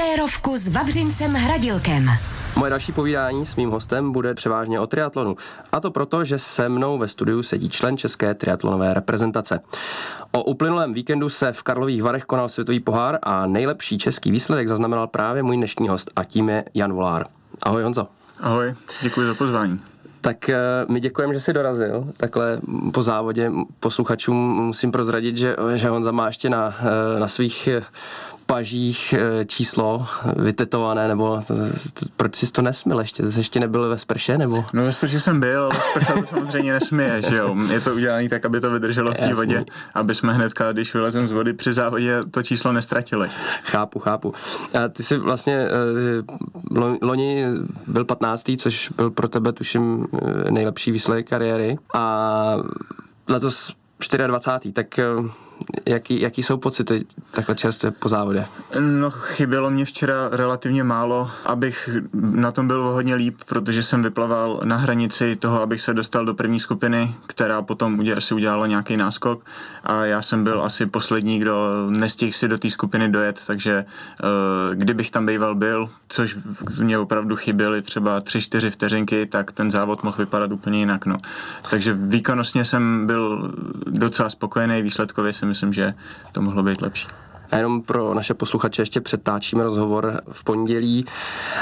Férovku s Vavřincem Hradilkem. Moje další povídání s mým hostem bude převážně o triatlonu. A to proto, že se mnou ve studiu sedí člen české triatlonové reprezentace. O uplynulém víkendu se v Karlových Varech konal světový pohár a nejlepší český výsledek zaznamenal právě můj dnešní host a tím je Jan Volár. Ahoj Honzo. Ahoj, děkuji za pozvání. Tak eh, my děkujeme, že jsi dorazil. Takhle po závodě posluchačům musím prozradit, že, že Honza má ještě na, eh, na svých pažích eh, číslo vytetované, nebo proč jsi to nesmil ještě? Jsi ještě nebyl ve sprše, nebo? No ve sprše jsem byl, ale sprcha to samozřejmě nesmije, že jo. Je to udělané tak, aby to vydrželo v té vodě, aby jsme hnedka, když vylezem z vody při závodě, to číslo nestratili. Chápu, chápu. A ty jsi vlastně eh, loni byl 15. což byl pro tebe, tuším, eh, nejlepší výsledek kariéry. A letos 24. Tak jaký, jaký jsou pocity takhle čerstvě po závodě? No, chybělo mě včera relativně málo, abych na tom byl hodně líp, protože jsem vyplaval na hranici toho, abych se dostal do první skupiny, která potom si udělala nějaký náskok a já jsem byl asi poslední, kdo nestihl si do té skupiny dojet, takže uh, kdybych tam býval byl, což mě opravdu chyběly třeba 3-4 vteřinky, tak ten závod mohl vypadat úplně jinak. No. Takže výkonnostně jsem byl docela spokojený, výsledkově jsem myslím, že to mohlo být lepší. A jenom pro naše posluchače ještě přetáčíme rozhovor v pondělí,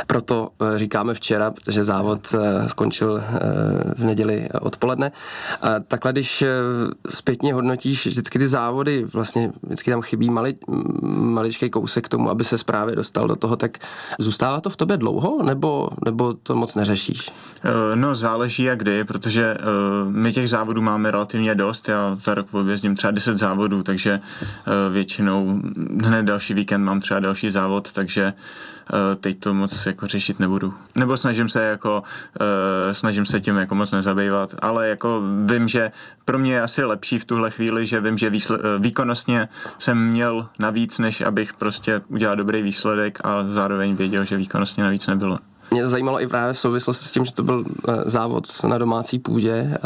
proto eh, říkáme včera, protože závod eh, skončil eh, v neděli odpoledne. Takhle, když zpětně hodnotíš vždycky ty závody, vlastně vždycky tam chybí mali, maličký kousek k tomu, aby se právě dostal do toho, tak zůstává to v tobě dlouho, nebo, nebo to moc neřešíš? No, záleží jak kdy, protože my těch závodů máme relativně dost. Já za rok objezdím třeba 10 závodů, takže většinou hned další víkend mám třeba další závod, takže uh, teď to moc jako řešit nebudu. Nebo snažím se jako, uh, snažím se tím jako moc nezabývat, ale jako vím, že pro mě je asi lepší v tuhle chvíli, že vím, že výsle- uh, výkonnostně jsem měl navíc, než abych prostě udělal dobrý výsledek a zároveň věděl, že výkonnostně navíc nebylo. Mě to zajímalo i právě v souvislosti s tím, že to byl eh, závod na domácí půdě eh,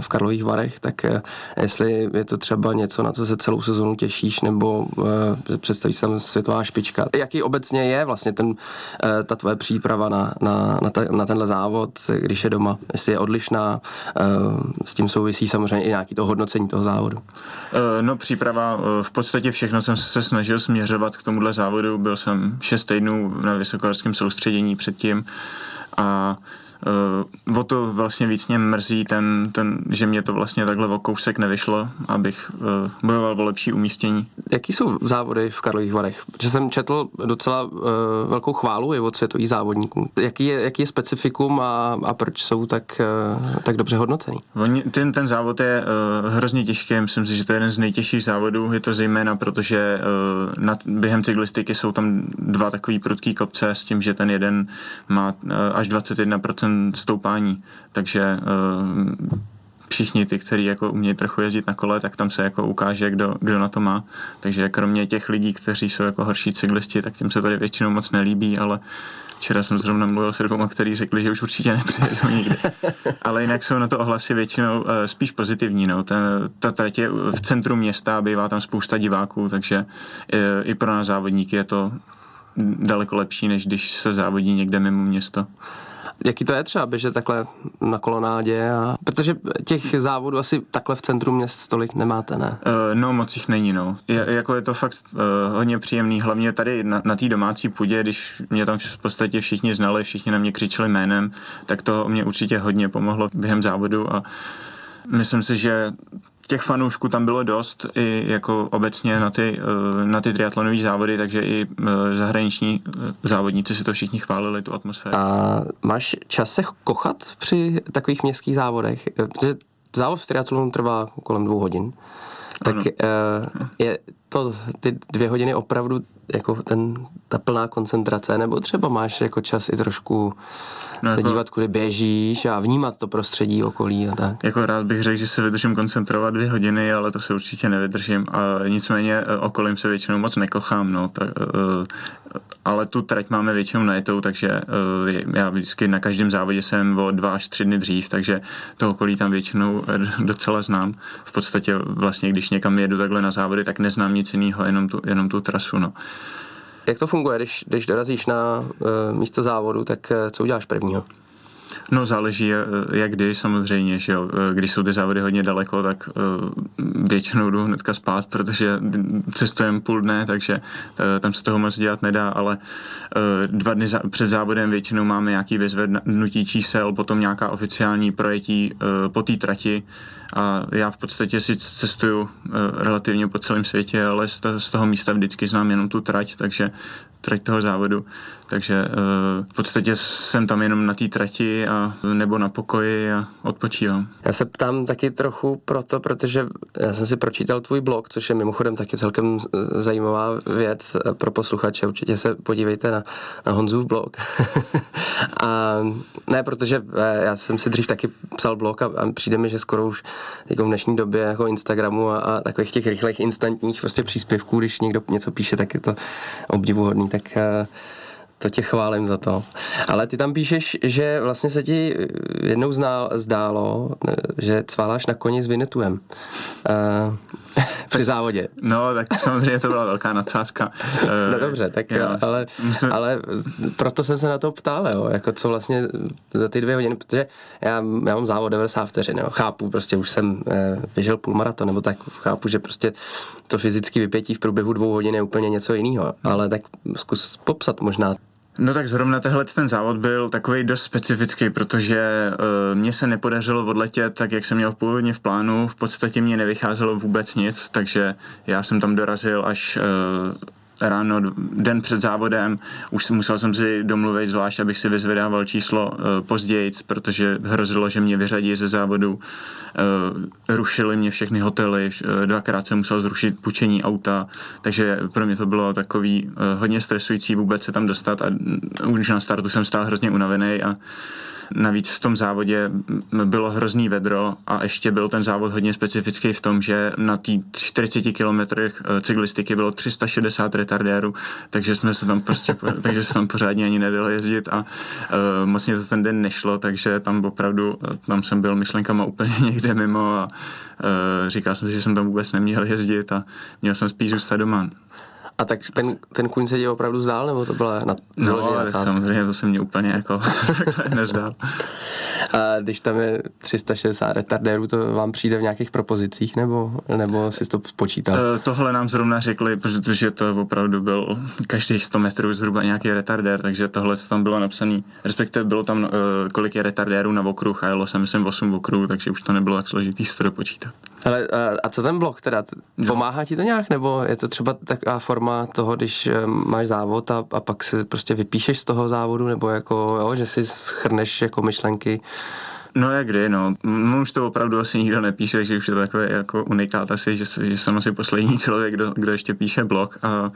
v Karlových Varech, tak eh, jestli je to třeba něco, na co se celou sezonu těšíš, nebo představíš se světová špička. Jaký obecně je vlastně ten, ta tvoje příprava na, na, na, te, na tenhle závod, když je doma? Jestli je odlišná, s tím souvisí samozřejmě i nějaký to hodnocení toho závodu. No příprava, v podstatě všechno jsem se snažil směřovat k tomuhle závodu. Byl jsem šest týdnů na vysokohorském soustředění předtím, a uh, o to vlastně víc mě mrzí, ten, ten, že mě to vlastně takhle o kousek nevyšlo, abych uh, bojoval o lepší umístění. Jaký jsou závody v Karlových Varech? Že jsem četl docela uh, velkou chválu i od světových závodníků. Jaký je, jaký je specifikum a, a proč jsou tak, uh, tak dobře hodnocený? Oni, ten, ten závod je uh, hrozně těžký, myslím si, že to je jeden z nejtěžších závodů. Je to zejména, protože uh, nad, během cyklistiky jsou tam dva takový prudký kopce s tím, že ten jeden má uh, až 21% stoupání, takže uh, všichni ty, kteří jako umějí trochu jezdit na kole, tak tam se jako ukáže, kdo, kdo na to má. Takže kromě těch lidí, kteří jsou jako horší cyklisti, tak těm se tady většinou moc nelíbí, ale Včera jsem zrovna mluvil s dvěma, kteří řekli, že už určitě nepřijedou nikdy. Ale jinak jsou na to ohlasy většinou uh, spíš pozitivní. No. Ten, ta trať je v centru města, bývá tam spousta diváků, takže uh, i pro nás závodníky je to daleko lepší, než když se závodí někde mimo město. Jaký to je třeba běžet takhle na kolonádě? A... Protože těch závodů asi takhle v centru měst stolik nemáte, ne? Uh, no, moc jich není, no. Je, jako je to fakt uh, hodně příjemný, hlavně tady na, na té domácí půdě, když mě tam v podstatě všichni znali, všichni na mě křičeli jménem, tak to mě určitě hodně pomohlo během závodu a myslím si, že těch fanoušků tam bylo dost i jako obecně na ty, eh, na ty triatlonové závody, takže i eh, zahraniční eh, závodníci si to všichni chválili, tu atmosféru. A máš čas se kochat při takových městských závodech? Protože závod v triatlonu trvá kolem dvou hodin. Tak ano. je to ty dvě hodiny opravdu jako ten, ta plná koncentrace, nebo třeba máš jako čas i trošku no, se jako, dívat, kudy běžíš a vnímat to prostředí okolí a tak. Jako rád bych řekl, že se vydržím koncentrovat dvě hodiny, ale to se určitě nevydržím a nicméně e, okolím se většinou moc nekochám, no, tak, uh, ale tu trať máme většinou najetou, takže uh, já vždycky na každém závodě jsem o dva až tři dny dřív, takže to okolí tam většinou docela znám. V podstatě vlastně, když někam jedu takhle na závody, tak neznám nic jiného, jenom tu, jenom tu trasu, no. jak to funguje, když, když dorazíš na uh, místo závodu, tak uh, co uděláš prvního? No záleží, eh, jak kdy samozřejmě, že jo. Eh, když jsou ty závody hodně daleko, tak uh, většinou jdu hnedka spát, protože cestujem půl dne, takže tam se toho moc dělat nedá, ale dva dny před závodem většinou máme nějaký vyzvednutí čísel, potom nějaká oficiální projetí po té trati, a já v podstatě si cestuju relativně po celém světě, ale z toho místa vždycky znám jenom tu trať, takže trať toho závodu, takže uh, v podstatě jsem tam jenom na té trati a, nebo na pokoji a odpočívám. Já se ptám taky trochu proto, protože já jsem si pročítal tvůj blog, což je mimochodem taky celkem zajímavá věc pro posluchače. Určitě se podívejte na, na Honzův blog. a ne, protože eh, já jsem si dřív taky psal blog a, a přijde mi, že skoro už jako v dnešní době jako Instagramu a, a takových těch rychlých instantních prostě příspěvků, když někdo něco píše, tak je to obdivuhodný tak eh, to tě chválím za to. Ale ty tam píšeš, že vlastně se ti jednou znál, zdálo, eh, že cváláš na koni s Vinetuem. Uh, při závodě. No, tak samozřejmě to byla velká nadsázka. no dobře, tak já, ale, ale proto jsem se na to ptal, jo, jako co vlastně za ty dvě hodiny, protože já, já mám závod 90 vteřin, jo, chápu, prostě už jsem eh, běžel půlmaraton, nebo tak chápu, že prostě to fyzické vypětí v průběhu dvou hodin je úplně něco jiného, ale tak zkus popsat možná No tak zrovna tehle ten závod byl takový dost specifický, protože uh, mně se nepodařilo odletět tak, jak jsem měl původně v plánu. V podstatě mě nevycházelo vůbec nic, takže já jsem tam dorazil až uh, ráno, den před závodem, už musel jsem si domluvit zvlášť, abych si vyzvedával číslo uh, později, protože hrozilo, že mě vyřadí ze závodu. Uh, rušili mě všechny hotely, uh, dvakrát jsem musel zrušit půjčení auta, takže pro mě to bylo takový hodně stresující vůbec se tam dostat a už na startu jsem stál hrozně unavený a Navíc v tom závodě bylo hrozný vedro a ještě byl ten závod hodně specifický v tom, že na té 40 kilometrech eh, cyklistiky bylo 360 retardérů, takže jsme se tam prostě, takže se tam pořádně ani nedalo jezdit a uh, moc mě to ten den nešlo, takže tam opravdu, eh, tam jsem byl myšlenkama úplně někde mimo a uh, říkal jsem si, že jsem tam vůbec neměl jezdit a měl jsem spíš zůstat doma. A tak ten, ten kuň se ti opravdu zdál, nebo to byla na No, ale samozřejmě to se mě úplně jako nezdál. A když tam je 360 retardérů, to vám přijde v nějakých propozicích, nebo, nebo si to spočítal? Uh, tohle nám zrovna řekli, protože to opravdu byl každých 100 metrů zhruba nějaký retardér, takže tohle tam bylo napsané, respektive bylo tam, uh, kolik je retardérů na okruh a jelo jsem myslím 8 okruhů, takže už to nebylo tak složitý si to dopočítat. Ale a co ten blok teda? Pomáhá ti to nějak, nebo je to třeba taková forma toho, když eh, máš závod a, a pak si prostě vypíšeš z toho závodu, nebo jako, jo, že si schrneš jako myšlenky No jak kdy, no. no. Už to opravdu asi nikdo nepíše, takže už je to takové jako unikát asi, že, že jsem asi poslední člověk, kdo, kdo ještě píše blog, a, a,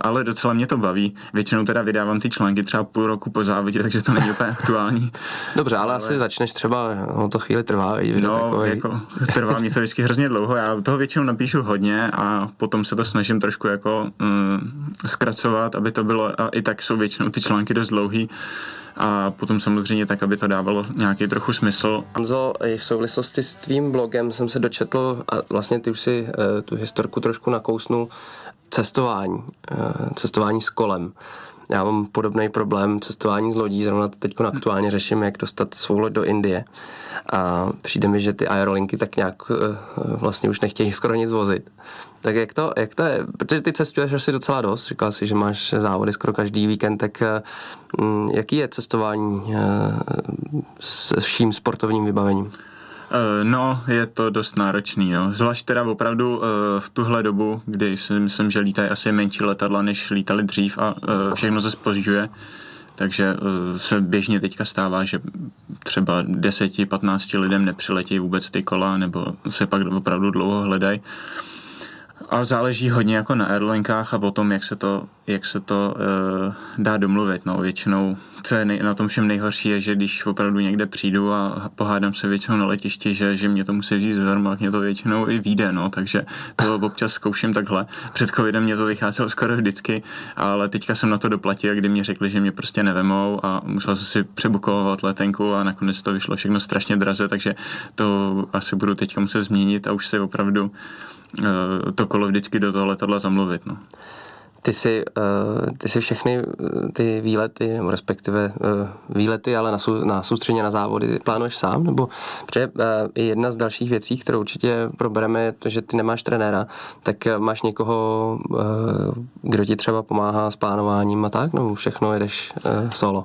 ale docela mě to baví. Většinou teda vydávám ty články třeba půl roku po závodě, takže to není úplně aktuální. Dobře, ale, ale, asi začneš třeba, no to chvíli trvá. No, takový. jako trvá mě to vždycky hrozně dlouho, já toho většinou napíšu hodně a potom se to snažím trošku jako mm, zkracovat, aby to bylo, a i tak jsou většinou ty články dost dlouhý, a potom samozřejmě tak, aby to dávalo nějaký trochu smysl. Anzo, v souvislosti s tvým blogem jsem se dočetl, a vlastně ty už si uh, tu historku trošku nakousnul, cestování, uh, cestování s kolem. Já mám podobný problém cestování z lodí, zrovna teď aktuálně řeším, jak dostat svou loď do Indie. A přijde mi, že ty aerolinky tak nějak uh, vlastně už nechtějí skoro nic vozit. Tak jak to, jak to je? Protože ty cestuješ asi docela dost, říkal jsi, že máš závody skoro každý víkend, tak um, jaký je cestování s vším sportovním vybavením? No, je to dost náročný, jo. Zvlášť teda opravdu v tuhle dobu, kdy si myslím, že lítají asi menší letadla, než lítali dřív a všechno se spožďuje. Takže se běžně teďka stává, že třeba 10-15 lidem nepřiletí vůbec ty kola, nebo se pak opravdu dlouho hledají ale záleží hodně jako na airlinkách a o tom, jak se to, jak se to uh, dá domluvit. No, většinou, co je nej, na tom všem nejhorší, je, že když opravdu někde přijdu a pohádám se většinou na letišti, že, že mě to musí vzít zdarma, mě to většinou i vyjde, no, takže to občas zkouším takhle. Před covidem mě to vycházelo skoro vždycky, ale teďka jsem na to doplatil, kdy mě řekli, že mě prostě nevemou a musel jsem si přebukovat letenku a nakonec to vyšlo všechno strašně draze, takže to asi budu teďka muset změnit a už se opravdu Eh, to kolo vždycky do toho letadla zamluvit. No. Ty si, uh, ty si všechny ty výlety, nebo respektive uh, výlety, ale na, sou, na soustředně na závody plánuješ sám? Nebo protože jedna z dalších věcí, kterou určitě probereme, je to, že ty nemáš trenéra, tak máš někoho, kdo ti třeba pomáhá s plánováním a tak, nebo všechno jedeš solo?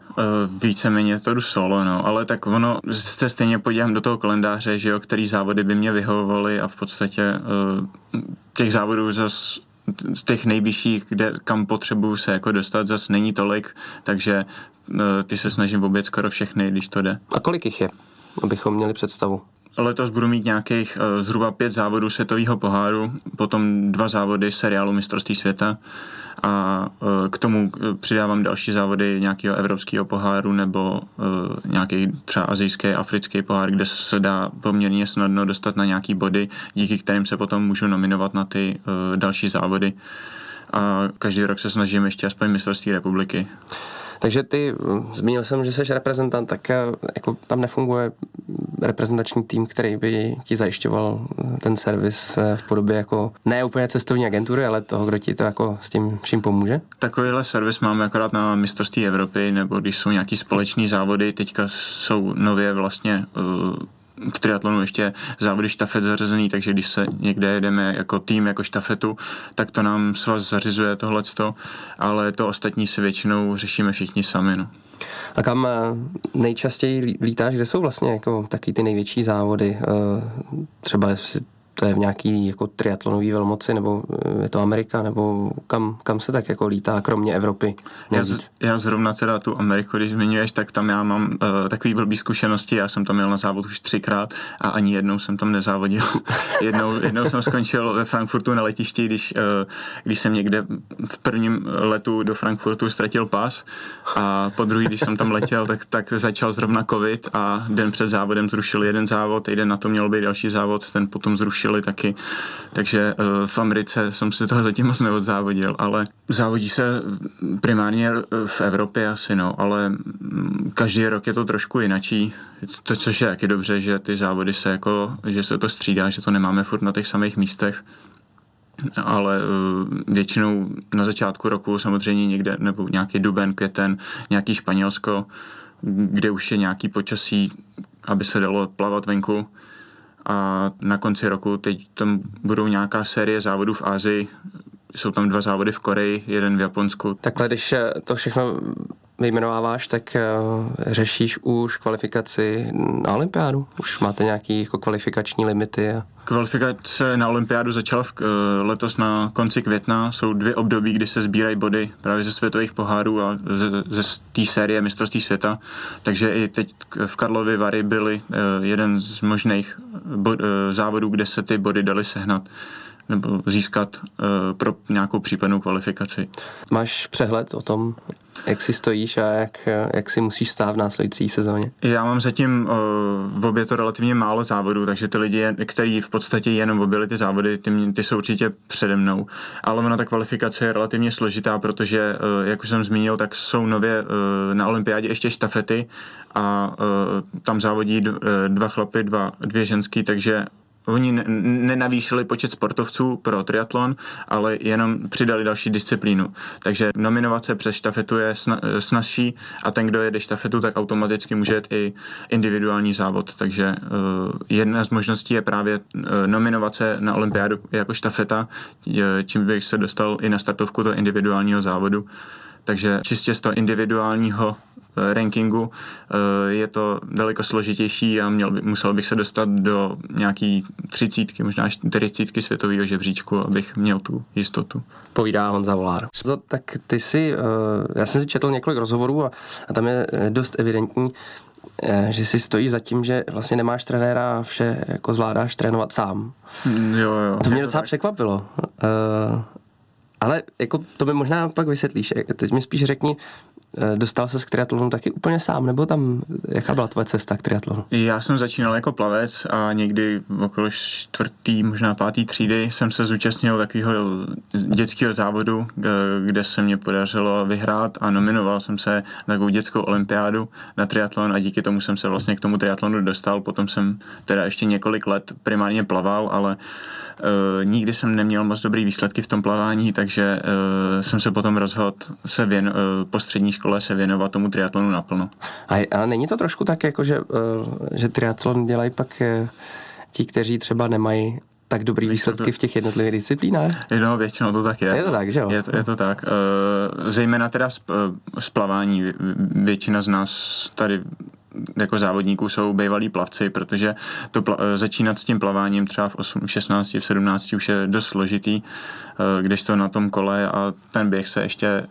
Víceméně to jdu solo, no, ale tak ono, se stejně podívám do toho kalendáře, že jo, který závody by mě vyhovovaly a v podstatě těch závodů zase z těch nejvyšších, kde, kam potřebuju se jako dostat, zase není tolik, takže uh, ty se snažím obět skoro všechny, když to jde. A kolik jich je, abychom měli představu? Letos budu mít nějakých uh, zhruba pět závodů světového poháru, potom dva závody seriálu mistrovství světa a uh, k tomu přidávám další závody nějakého evropského poháru nebo uh, nějaký třeba azijský, africký pohár, kde se dá poměrně snadno dostat na nějaký body, díky kterým se potom můžu nominovat na ty další závody. A každý rok se snažím ještě aspoň mistrovství republiky. Takže ty, zmínil jsem, že jsi reprezentant, tak jako tam nefunguje reprezentační tým, který by ti zajišťoval ten servis eh, v podobě jako ne úplně cestovní agentury, ale toho, kdo ti to jako s tím vším pomůže? Takovýhle servis máme akorát na mistrovství Evropy, nebo když jsou nějaký společný závody, teďka jsou nově vlastně uh, triatlonu ještě závody štafet zařazený, takže když se někde jedeme jako tým, jako štafetu, tak to nám svaz zařizuje tohleto, ale to ostatní se většinou řešíme všichni sami. No. A kam eh, nejčastěji lítáš, kde jsou vlastně jako taky ty největší závody? Eh, třeba to je v nějaký jako triatlonový velmoci, nebo eh, je to Amerika, nebo kam, kam se tak jako lítá, kromě Evropy? Já, z, já zrovna teda tu Ameriku, když zmiňuješ, tak tam já mám uh, takový blbý zkušenosti, já jsem tam měl na závod už třikrát a ani jednou jsem tam nezávodil. jednou, jednou jsem skončil ve Frankfurtu na letišti, když, uh, když jsem někde v prvním letu do Frankfurtu ztratil pas a po druhý, když jsem tam letěl, tak, tak začal zrovna covid a den před závodem zrušil jeden závod, týden na to měl být další závod, ten potom zrušil zrušili taky, takže uh, v Americe jsem si toho zatím moc neodzávodil, ale závodí se primárně eh, v Evropě asi, no, ale mm, každý rok je to trošku jinačí, to, což je taky dobře, že ty závody se jako, že se to střídá, že to nemáme furt na těch samých místech, ale uh, většinou na začátku roku samozřejmě někde, nebo nějaký duben, květen, nějaký Španělsko, kde už je nějaký počasí, aby se dalo plavat venku, a na konci roku teď tam budou nějaká série závodů v Ázii, jsou tam dva závody v Koreji, jeden v Japonsku. Takhle, když to všechno vyjmenováváš, tak uh, řešíš už kvalifikaci na olympiádu? Už máte nějaké jako kvalifikační limity? A... Kvalifikace na olympiádu začala v, uh, letos na konci května. Jsou dvě období, kdy se sbírají body právě ze světových pohárů a ze, ze té série mistrovství světa. Takže i teď v Karlovy Vary byly uh, jeden z možných bod, závodů, kde se ty body daly sehnat nebo získat uh, pro nějakou případnou kvalifikaci. Máš přehled o tom, jak si stojíš a jak, jak si musíš stát v následující sezóně? Já mám zatím uh, v obě to relativně málo závodů, takže ty lidi, kteří v podstatě jenom objeli ty závody, ty, ty jsou určitě přede mnou. Ale ona ta kvalifikace je relativně složitá, protože, uh, jak už jsem zmínil, tak jsou nově uh, na olympiádě ještě štafety a tam závodí dva chlapy, dva, dvě ženský, takže Oni nenavýšili počet sportovců pro triatlon, ale jenom přidali další disciplínu. Takže nominovat se přes štafetu je snazší a ten, kdo jede štafetu, tak automaticky může jít i individuální závod. Takže uh, jedna z možností je právě uh, nominovat se na olympiádu jako štafeta, čím bych se dostal i na startovku do individuálního závodu. Takže čistě z toho individuálního Eh, rankingu eh, je to daleko složitější a měl by, musel bych se dostat do nějaký třicítky, možná čtyřicítky světového žebříčku, abych měl tu jistotu. Povídá Honza Volár. Tak ty si, eh, já jsem si četl několik rozhovorů a, a tam je dost evidentní, že si stojí za tím, že vlastně nemáš trenéra a vše jako zvládáš trénovat sám. Mm, jo, jo. To mě docela tak. překvapilo. Ale jako to mi možná pak vysvětlíš. Teď mi spíš řekni, dostal se k triatlonu taky úplně sám, nebo tam, jaká byla tvoje cesta k triatlonu? Já jsem začínal jako plavec a někdy v okolo čtvrtý, možná pátý třídy jsem se zúčastnil takového dětského závodu, kde se mě podařilo vyhrát a nominoval jsem se na takovou dětskou olympiádu na triatlon a díky tomu jsem se vlastně k tomu triatlonu dostal. Potom jsem teda ještě několik let primárně plaval, ale uh, nikdy jsem neměl moc dobrý výsledky v tom plavání, takže uh, jsem se potom rozhodl se věn, uh, po střední škole se věnovat tomu triatlonu naplno. A, a není to trošku tak, jako že, uh, že triatlon dělají pak uh, ti, kteří třeba nemají tak dobrý výsledky v těch jednotlivých disciplínách? No, většinou to tak je. Je to tak, že jo? Je to, je to tak. Zejména teda splavání. Většina z nás tady jako závodníků jsou bývalí plavci, protože to pla- eh, začínat s tím plaváním třeba v, 8, v 16, v 17 už je dost složitý, eh, když to na tom kole a ten běh se ještě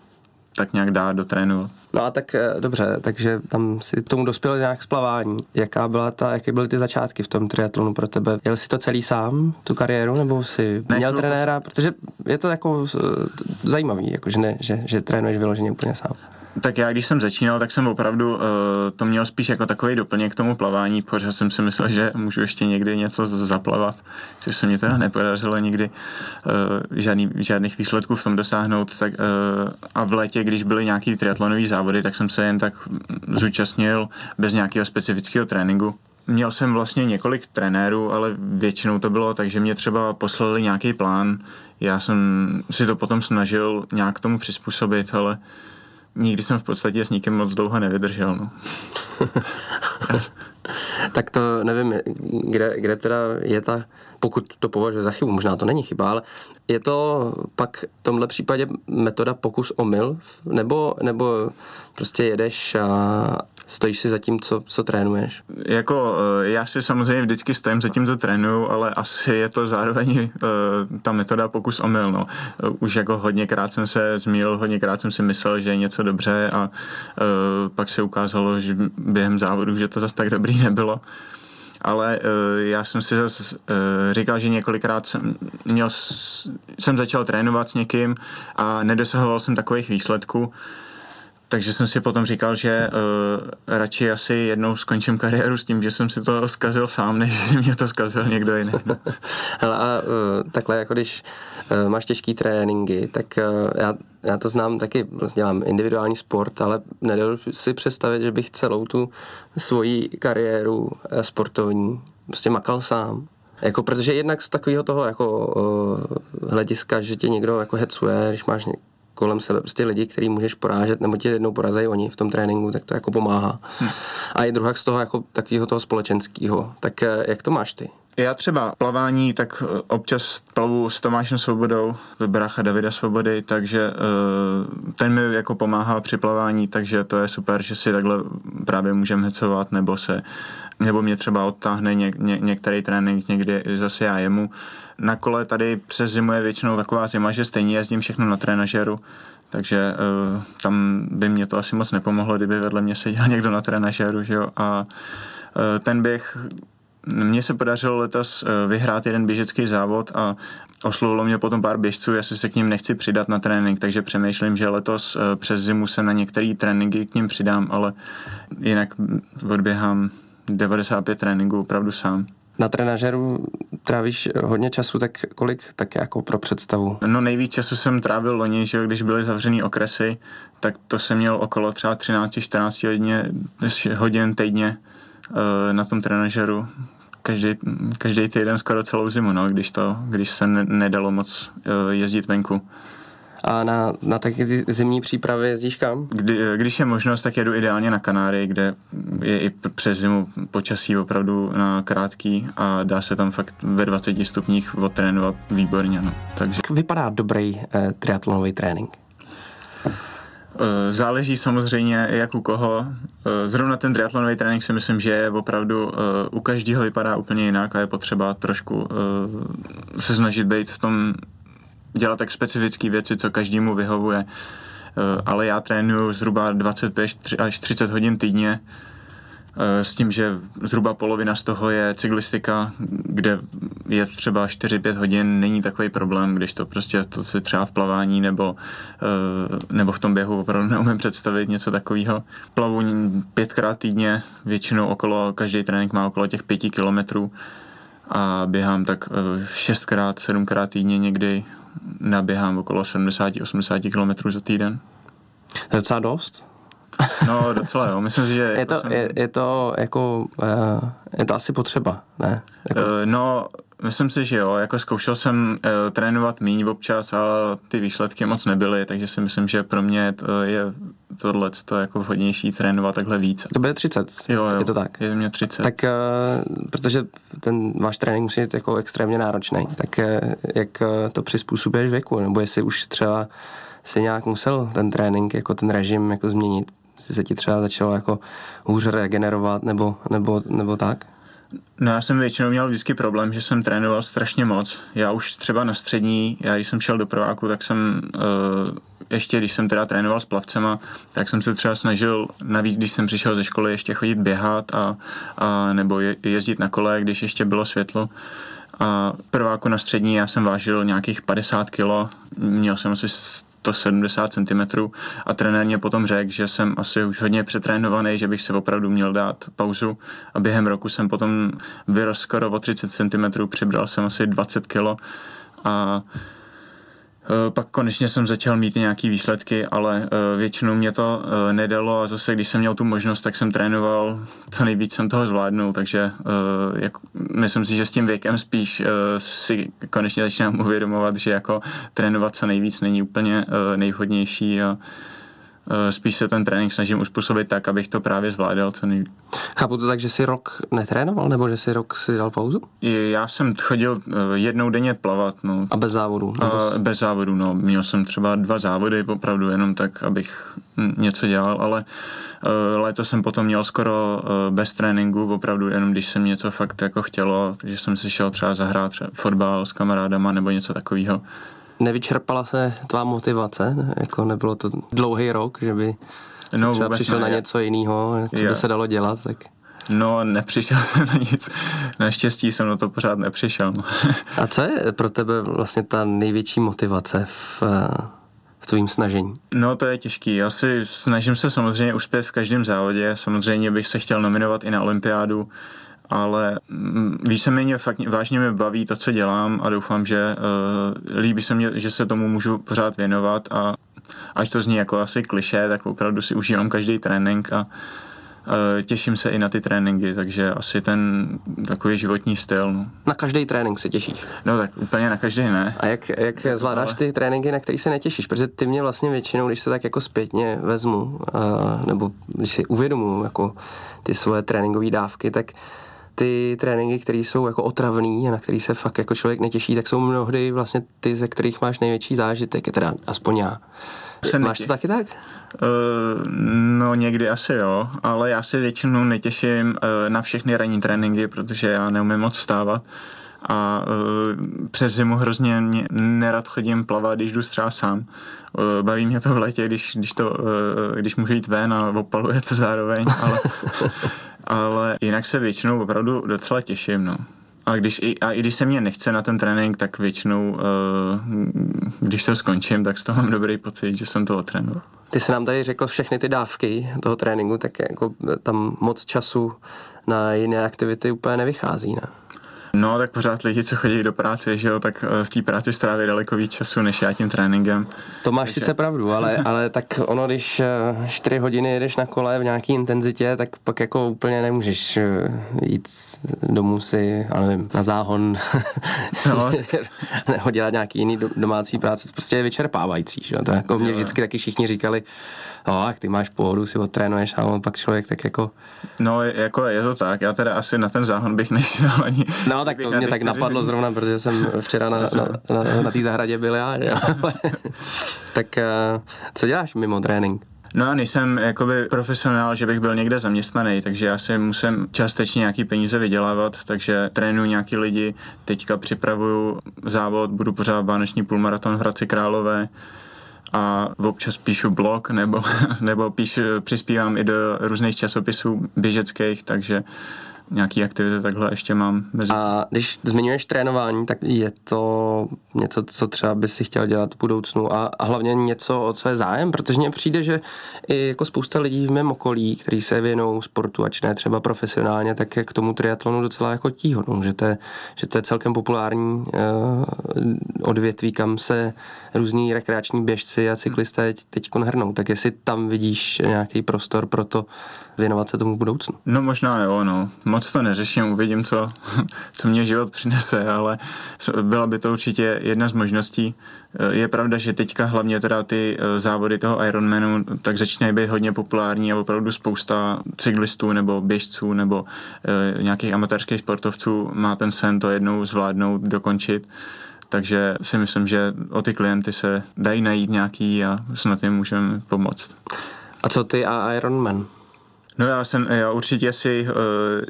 tak nějak dá do trénu. No a tak eh, dobře, takže tam si tomu dospěl nějak splavání. Jaká byla ta, jaké byly ty začátky v tom triatlonu pro tebe? Jel si to celý sám, tu kariéru, nebo si ne, měl trenéra? Protože je to jako zajímavý, jako že, ne, že, že trénuješ vyloženě úplně sám. Tak já, když jsem začínal, tak jsem opravdu uh, to měl spíš jako takový doplněk k tomu plavání, protože jsem si myslel, že můžu ještě někdy něco zaplavat, což se mi teda nepodařilo nikdy uh, žádný, žádných výsledků v tom dosáhnout. Tak, uh, a v létě, když byly nějaký triatlonové závody, tak jsem se jen tak zúčastnil bez nějakého specifického tréninku. Měl jsem vlastně několik trenérů, ale většinou to bylo tak, že mě třeba poslali nějaký plán. Já jsem si to potom snažil nějak tomu přizpůsobit, ale uh, nikdy jsem v podstatě s nikým moc dlouho nevydržel. No. tak to nevím, kde, kde teda je ta, pokud to považuje za chybu, možná to není chyba, ale je to pak v tomhle případě metoda pokus omyl, nebo, nebo prostě jedeš a stojíš si za tím, co, co trénuješ? Jako, eh, já si samozřejmě vždycky stojím za tím, co trénuju, ale asi je to zároveň uh, ta metoda pokus omyl. No. Uh, už jako hodněkrát jsem se zmíl, hodněkrát jsem si myslel, že je něco dobře a pak se ukázalo, že během závodu, že to zase tak dobrý nebylo ale uh, já jsem si zase uh, říkal, že několikrát jsem, měl, jsem začal trénovat s někým a nedosahoval jsem takových výsledků, takže jsem si potom říkal, že uh, radši asi jednou skončím kariéru s tím, že jsem si to zkazil sám, než si mě to zkazil někdo jiný. No. Hele, a uh, takhle, jako když uh, máš těžký tréninky, tak uh, já, já to znám taky, vlastně dělám individuální sport, ale nedovedu si představit, že bych celou tu svoji kariéru uh, sportovní prostě makal sám. Jako, protože jednak z takového toho jako uh, hlediska, že tě někdo jako hecuje, když máš kolem sebe prostě lidi, který můžeš porážet, nebo tě jednou porazají oni v tom tréninku, tak to jako pomáhá. Hmm. A i druhá z toho jako takového toho společenského. Tak eh, jak to máš ty? Já třeba plavání, tak eh, občas plavu s Tomášem Svobodou, brácha Davida Svobody, takže uh, ten mi jako pomáhá při plavání, takže to je super, že si takhle právě můžeme hecovat, nebo se, nebo mě třeba odtáhne ně, ně, některý trénink, někdy zase já jemu. Na kole tady přes zimu je většinou taková zima, že stejně jezdím všechno na trenažeru, takže uh, tam by mě to asi moc nepomohlo, kdyby vedle mě seděl někdo na trenažeru, že jo, a uh, ten běh mně se podařilo letos vyhrát jeden běžecký závod a oslovilo mě potom pár běžců, jestli se k ním nechci přidat na trénink, takže přemýšlím, že letos přes zimu se na některé tréninky k ním přidám, ale jinak odběhám 95 tréninků opravdu sám. Na trenažeru trávíš hodně času, tak kolik tak jako pro představu? No nejvíc času jsem trávil loni, že když byly zavřený okresy, tak to jsem měl okolo třeba 13-14 hodin, hodin týdně uh, na tom trenažeru. Každý, každý týden skoro celou zimu, no, když, to, když se ne, nedalo moc uh, jezdit venku. A na, na taky ty zimní přípravy jezdíš kam? Kdy, když je možnost, tak jedu ideálně na Kanáry, kde je i přes zimu počasí opravdu na krátký a dá se tam fakt ve 20 stupních odtrénovat výborně. No. Takže... Jak vypadá dobrý eh, triatlonový trénink? Eh, záleží samozřejmě, jak u koho. Eh, zrovna ten triatlonový trénink si myslím, že je opravdu eh, u každého vypadá úplně jinak a je potřeba trošku se snažit být v tom dělat tak specifické věci, co každému vyhovuje. Eh, ale já trénuju zhruba 25 až 30 hodin týdně, Eh, s tím, že zhruba polovina z toho je cyklistika, kde je třeba 4-5 hodin, není takový problém, když to prostě to si třeba v plavání nebo, eh, nebo v tom běhu opravdu neumím představit něco takového. Plavu pětkrát týdně, většinou okolo, každý trénink má okolo těch pěti kilometrů a běhám tak šestkrát, sedmkrát týdně někdy naběhám okolo 70-80 km za týden. To je docela dost. No docela jo, myslím si, že... je, jako to, jsem... je, je, to jako, uh, je to asi potřeba, ne? Jako... Uh, no, myslím si, že jo, jako zkoušel jsem uh, trénovat míň občas, ale ty výsledky moc nebyly, takže si myslím, že pro mě to je tohle to jako vhodnější trénovat takhle víc. To bude 30, jo, jo, je to tak? Je mě 30. Tak, uh, protože ten váš trénink musí být jako extrémně náročný, tak uh, jak to přizpůsobuješ věku, nebo jestli už třeba si nějak musel ten trénink, jako ten režim jako změnit, jestli se ti třeba začalo jako hůř regenerovat nebo, nebo, nebo tak? No já jsem většinou měl vždycky problém, že jsem trénoval strašně moc. Já už třeba na střední, já když jsem šel do prváku, tak jsem uh, ještě, když jsem teda trénoval s plavcema, tak jsem se třeba snažil, navíc když jsem přišel ze školy, ještě chodit běhat a, a nebo je, jezdit na kole, když ještě bylo světlo. A prváku na střední já jsem vážil nějakých 50 kilo, měl jsem asi 170 cm a trenér mě potom řekl, že jsem asi už hodně přetrénovaný, že bych se opravdu měl dát pauzu. A během roku jsem potom vyrostl skoro o 30 cm, přibral jsem asi 20 kg a pak konečně jsem začal mít nějaké výsledky, ale eh, většinou mě to eh, nedalo a zase, když jsem měl tu možnost, tak jsem trénoval, co nejvíc jsem toho zvládnul, takže jak, myslím si, že s tím věkem spíš si konečně začínám uvědomovat, že jako trénovat co nejvíc není úplně nejvhodnější a Eh, spíš se ten trénink snažím uspůsobit tak, abych to právě zvládal co nejvíc. Chápu to tak, že jsi rok netrénoval, nebo že jsi rok si dal pauzu? Já jsem chodil eh, jednou denně plavat. No. A bez závodu? A bez závodu, no. Měl jsem třeba dva závody, opravdu jenom tak, abych něco dělal, ale léto jsem potom měl skoro bez tréninku, opravdu jenom když jsem něco fakt jako chtělo, že jsem si šel třeba zahrát třeba fotbal s kamarádama nebo něco takového nevyčerpala se tvá motivace? Jako nebylo to dlouhý rok, že by no, třeba přišel ne. na něco jiného, co by se dalo dělat? Tak... No, nepřišel jsem na nic. Naštěstí jsem na to pořád nepřišel. A co je pro tebe vlastně ta největší motivace v, v tvým snažení? No, to je těžký. Já si snažím se samozřejmě uspět v každém závodě. Samozřejmě bych se chtěl nominovat i na olympiádu ale mm, víceméně fakt vážně mě baví to, co dělám a doufám, že uh, líbí se mě, že se tomu můžu pořád věnovat a až to zní jako asi kliše, tak opravdu si užívám každý trénink a uh, těším se i na ty tréninky, takže asi ten takový životní styl. No. Na každý trénink se těšíš? No tak úplně na každý ne. A jak, jak zvládáš ty tréninky, na který se netěšíš? Protože ty mě vlastně většinou, když se tak jako zpětně vezmu, uh, nebo když si uvědomuji jako ty svoje tréninkové dávky, tak ty tréninky, které jsou jako otravný a na který se fakt jako člověk netěší, tak jsou mnohdy vlastně ty, ze kterých máš největší zážitek, teda aspoň já. Se Máš to taky tak? Uh, no někdy asi jo, ale já se většinou netěším uh, na všechny ranní tréninky, protože já neumím moc vstávat a uh, přes zimu hrozně mě, nerad chodím plavat, když jdu třeba sám. Uh, baví mě to v létě, když, když, to, uh, když můžu jít ven a opaluje to zároveň, ale ale jinak se většinou opravdu docela těším, no. A, když, i, a i když se mě nechce na ten trénink, tak většinou, uh, když to skončím, tak z toho mám dobrý pocit, že jsem to otrénoval. Ty se nám tady řekl všechny ty dávky toho tréninku, tak jako tam moc času na jiné aktivity úplně nevychází, ne? No, tak pořád lidi, co chodí do práce, že jo, tak eh, v té práci stráví daleko víc času, než já tím tréninkem. To máš Takže... sice pravdu, ale, ale tak ono, když 4 eh, hodiny jedeš na kole v nějaký intenzitě, tak pak jako úplně nemůžeš eh, jít domů si, já nevím, na záhon, no. nebo dělat nějaký jiný domácí práce, to prostě je vyčerpávající, že jo, to jako mě vždycky taky všichni říkali, no, jak ty máš pohodu, si odtrénuješ, a on pak člověk tak jako... No, jako je to tak, já teda asi na ten záhon bych nešel ani... No, tak to mě tak napadlo zrovna, protože jsem včera na, na, na, na té zahradě byl já, že? tak eh, co děláš mimo trénink? No já nejsem jakoby profesionál, že bych byl někde zaměstnaný, takže já si musím částečně nějaký peníze vydělávat, takže trénuji nějaký lidi, teďka připravuju závod, budu pořád vánoční půlmaraton v Hradci Králové, a občas píšu blog nebo, nebo píšu, přispívám i do různých časopisů běžeckých, takže nějaký aktivity takhle ještě mám. Mezi... A když zmiňuješ trénování, tak je to něco, co třeba by si chtěl dělat v budoucnu a, a hlavně něco, o co je zájem, protože mně přijde, že i jako spousta lidí v mém okolí, kteří se věnou sportu, ač ne třeba profesionálně, tak je k tomu triatlonu docela jako tíhodnou, že to je, že to je celkem populární uh, odvětví, kam se různí rekreační běžci a cyklisté teď hrnou. Tak jestli tam vidíš nějaký prostor pro to věnovat se tomu v budoucnu? No možná jo, no. Moc to neřeším, uvidím, co, co mě život přinese, ale byla by to určitě jedna z možností. Eh, je pravda, že teďka hlavně teda ty eh, závody toho Ironmanu tak začínají být hodně populární a opravdu spousta cyklistů nebo běžců nebo e, nějakých amatérských sportovců má ten sen to jednou zvládnout, dokončit. Takže si myslím, že o ty klienty se dají najít nějaký a snad jim můžeme pomoct. A co ty a Ironman? No já jsem, já určitě si uh,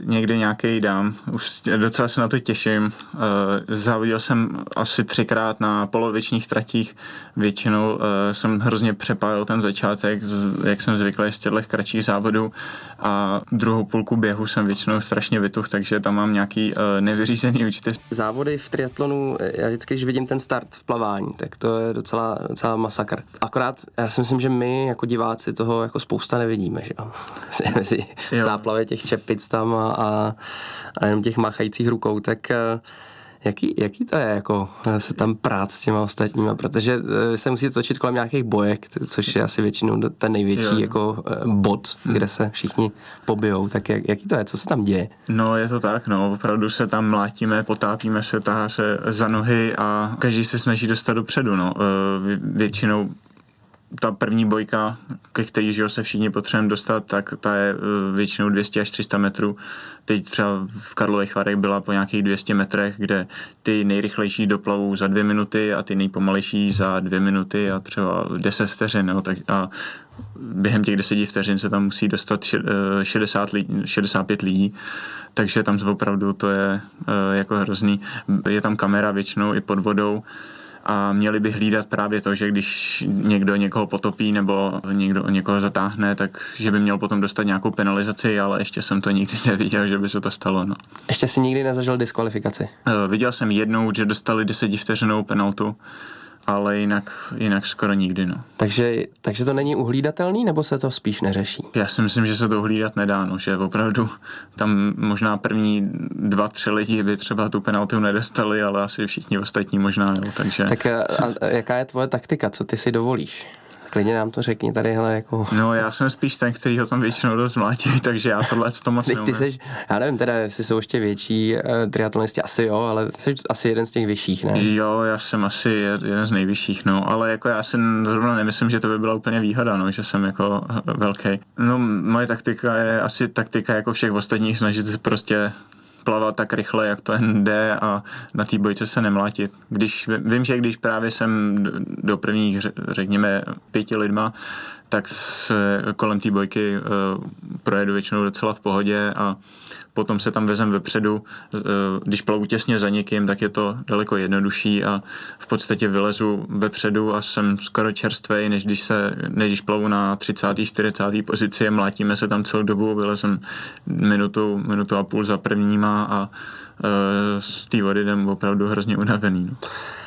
někdy nějaký dám, už docela se na to těším. Uh, závodil jsem asi třikrát na polovičních tratích, většinou uh, jsem hrozně přepálil ten začátek, z, jak jsem zvyklý z těchto kratších závodů a druhou půlku běhu jsem většinou strašně vytuch, takže tam mám nějaký uh, nevyřízený účty. Závody v triatlonu, já vždycky, když vidím ten start v plavání, tak to je docela, docela masakr. Akorát já si myslím, že my jako diváci toho jako spousta nevidíme, že jo mezi záplavě těch čepic tam a, a, a jenom těch machajících rukou, tak eh, jaký, jaký to je jako eh, se tam prát s těma ostatníma, protože eh, se musí točit kolem nějakých bojek, což je asi většinou ten největší jo. jako bod, kde se všichni pobijou, tak jak, jaký to je, co se tam děje? No je to tak, no, opravdu se tam mlátíme, potápíme se, tahá se za nohy a každý se snaží dostat dopředu, no. Většinou ta první bojka, ke který že se všichni potřebujeme dostat, tak ta je eh, většinou 200 až 300 metrů. Teď třeba v Karlových Varech byla po nějakých 200 metrech, kde ty nejrychlejší doplavou za dvě minuty a ty nejpomalejší za dvě minuty a třeba 10 vteřin. No, tak a během těch 10 vteřin se tam musí dostat 60 lidí, 65 lidí, takže tam opravdu to je eh, jako hrozný. Je tam kamera většinou i pod vodou, a měli by hlídat právě to, že když někdo někoho potopí nebo někdo někoho zatáhne, tak že by měl potom dostat nějakou penalizaci, ale ještě jsem to nikdy neviděl, že by se to stalo. No. Ještě si nikdy nezažil diskvalifikaci? Uh, viděl jsem jednou, že dostali desetivteřinou penaltu ale jinak, jinak skoro nikdy. No. Takže, takže to není uhlídatelný, nebo se to spíš neřeší? Já si myslím, že se to uhlídat nedá, no, že opravdu tam možná první dva, tři lidi by třeba tu penaltu nedostali, ale asi všichni ostatní možná, jo, takže... Tak a, a jaká je tvoje taktika, co ty si dovolíš? Klidně nám to řekni tady, hele, jako... No, já jsem spíš ten, který ho tam většinou dost mlátí, takže já tohle to moc ty, ty seš, já nevím teda, jestli jsou ještě větší uh, triatlonisti, asi jo, ale jsi asi jeden z těch vyšších, ne? Jo, já jsem asi jeden z nejvyšších, no, ale jako já si zrovna nemyslím, že to by byla úplně výhoda, no, že jsem jako velký. No, moje taktika je asi taktika jako všech ostatních, snažit se prostě plavat tak rychle, jak to jen jde a na té bojce se nemlátit. Když, vím, že když právě jsem do prvních, řekněme, pěti lidma, tak se kolem té bojky uh, projedu většinou docela v pohodě a potom se tam vezem vepředu. Uh, když plavu těsně za někým, tak je to daleko jednodušší a v podstatě vylezu vepředu a jsem skoro čerstvý, než když, se, než když plavu na 30. 40. pozici a mlátíme se tam celou dobu, vylezem minutu, minutu a půl za prvníma a uh, z té vody jdem opravdu hrozně unavený. No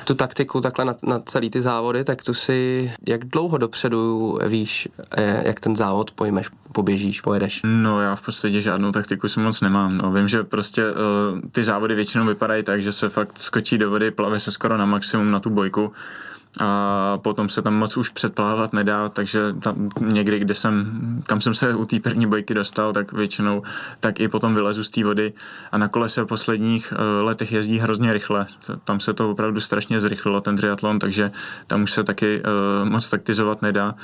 tu taktiku takhle na, na celý ty závody, tak tu si jak dlouho dopředu víš, eh, jak ten závod pojmeš, poběžíš, pojedeš? No já v podstatě žádnou taktiku si moc nemám. No. Vím, že prostě uh, ty závody většinou vypadají tak, že se fakt skočí do vody, plave se skoro na maximum na tu bojku a potom se tam moc už předplávat nedá, takže tam někdy, kde jsem, kam jsem se u té první bojky dostal, tak většinou tak i potom vylezu z té vody a na kole se v posledních uh, letech jezdí hrozně rychle. Tam se to opravdu strašně zrychlilo, ten triatlon, takže tam už se taky uh, moc taktizovat nedá.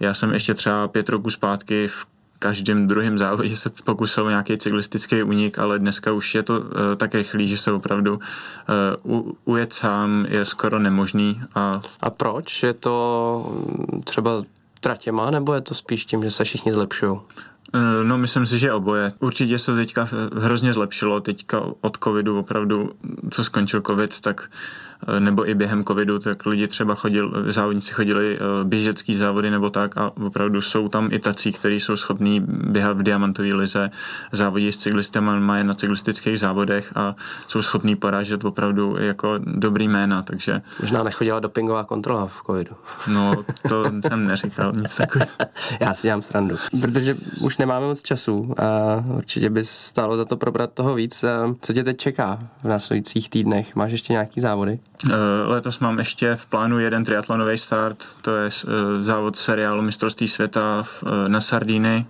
Já jsem ještě třeba pět roků zpátky v každém druhém závodě se pokusil nějaký cyklistický unik, ale dneska už je to uh, tak rychlý, že se opravdu uh, ujet sám je skoro nemožný. A... a proč? Je to třeba tratěma, nebo je to spíš tím, že se všichni zlepšují? Eh, no, myslím si, že oboje. Určitě se teďka hrozně zlepšilo. Teďka od covidu opravdu, co skončil covid, tak nebo i během covidu, tak lidi třeba chodili, závodníci chodili běžecký závody nebo tak a opravdu jsou tam i tací, kteří jsou schopní běhat v diamantové lize, závodí s cyklistama, mají na cyklistických závodech a jsou schopní porážet opravdu jako dobrý jména, takže... Možná nechodila dopingová kontrola v covidu. No, to jsem neříkal, nic takového. Já si dělám srandu. Protože už nemáme moc času a určitě by stálo za to probrat toho víc. Co tě teď čeká v následujících týdnech? Máš ještě nějaký závody? Eh, letos mám ještě v plánu jeden triatlonový start, to je eh, závod seriálu mistrovství světa eh, na Sardíny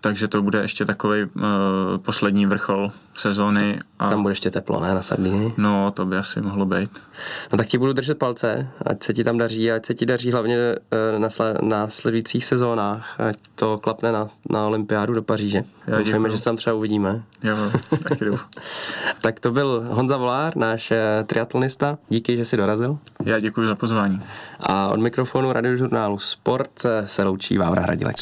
takže to bude ještě takový uh, poslední vrchol sezóny. A... Tam bude ještě teplo, ne, na Sardinii? No, to by asi mohlo být. No tak ti budu držet palce, ať se ti tam daří, ať se ti daří hlavně uh, na, sl- na sledujících sezónách, ať to klapne na, na olympiádu do Paříže. Já Doufejme, že se tam třeba uvidíme. Jo, taky tak to byl Honza Volár, náš uh, triatlonista. Díky, že jsi dorazil. Já děkuji za pozvání. A od mikrofonu radiožurnálu Sport se loučí Vávra Hradilek.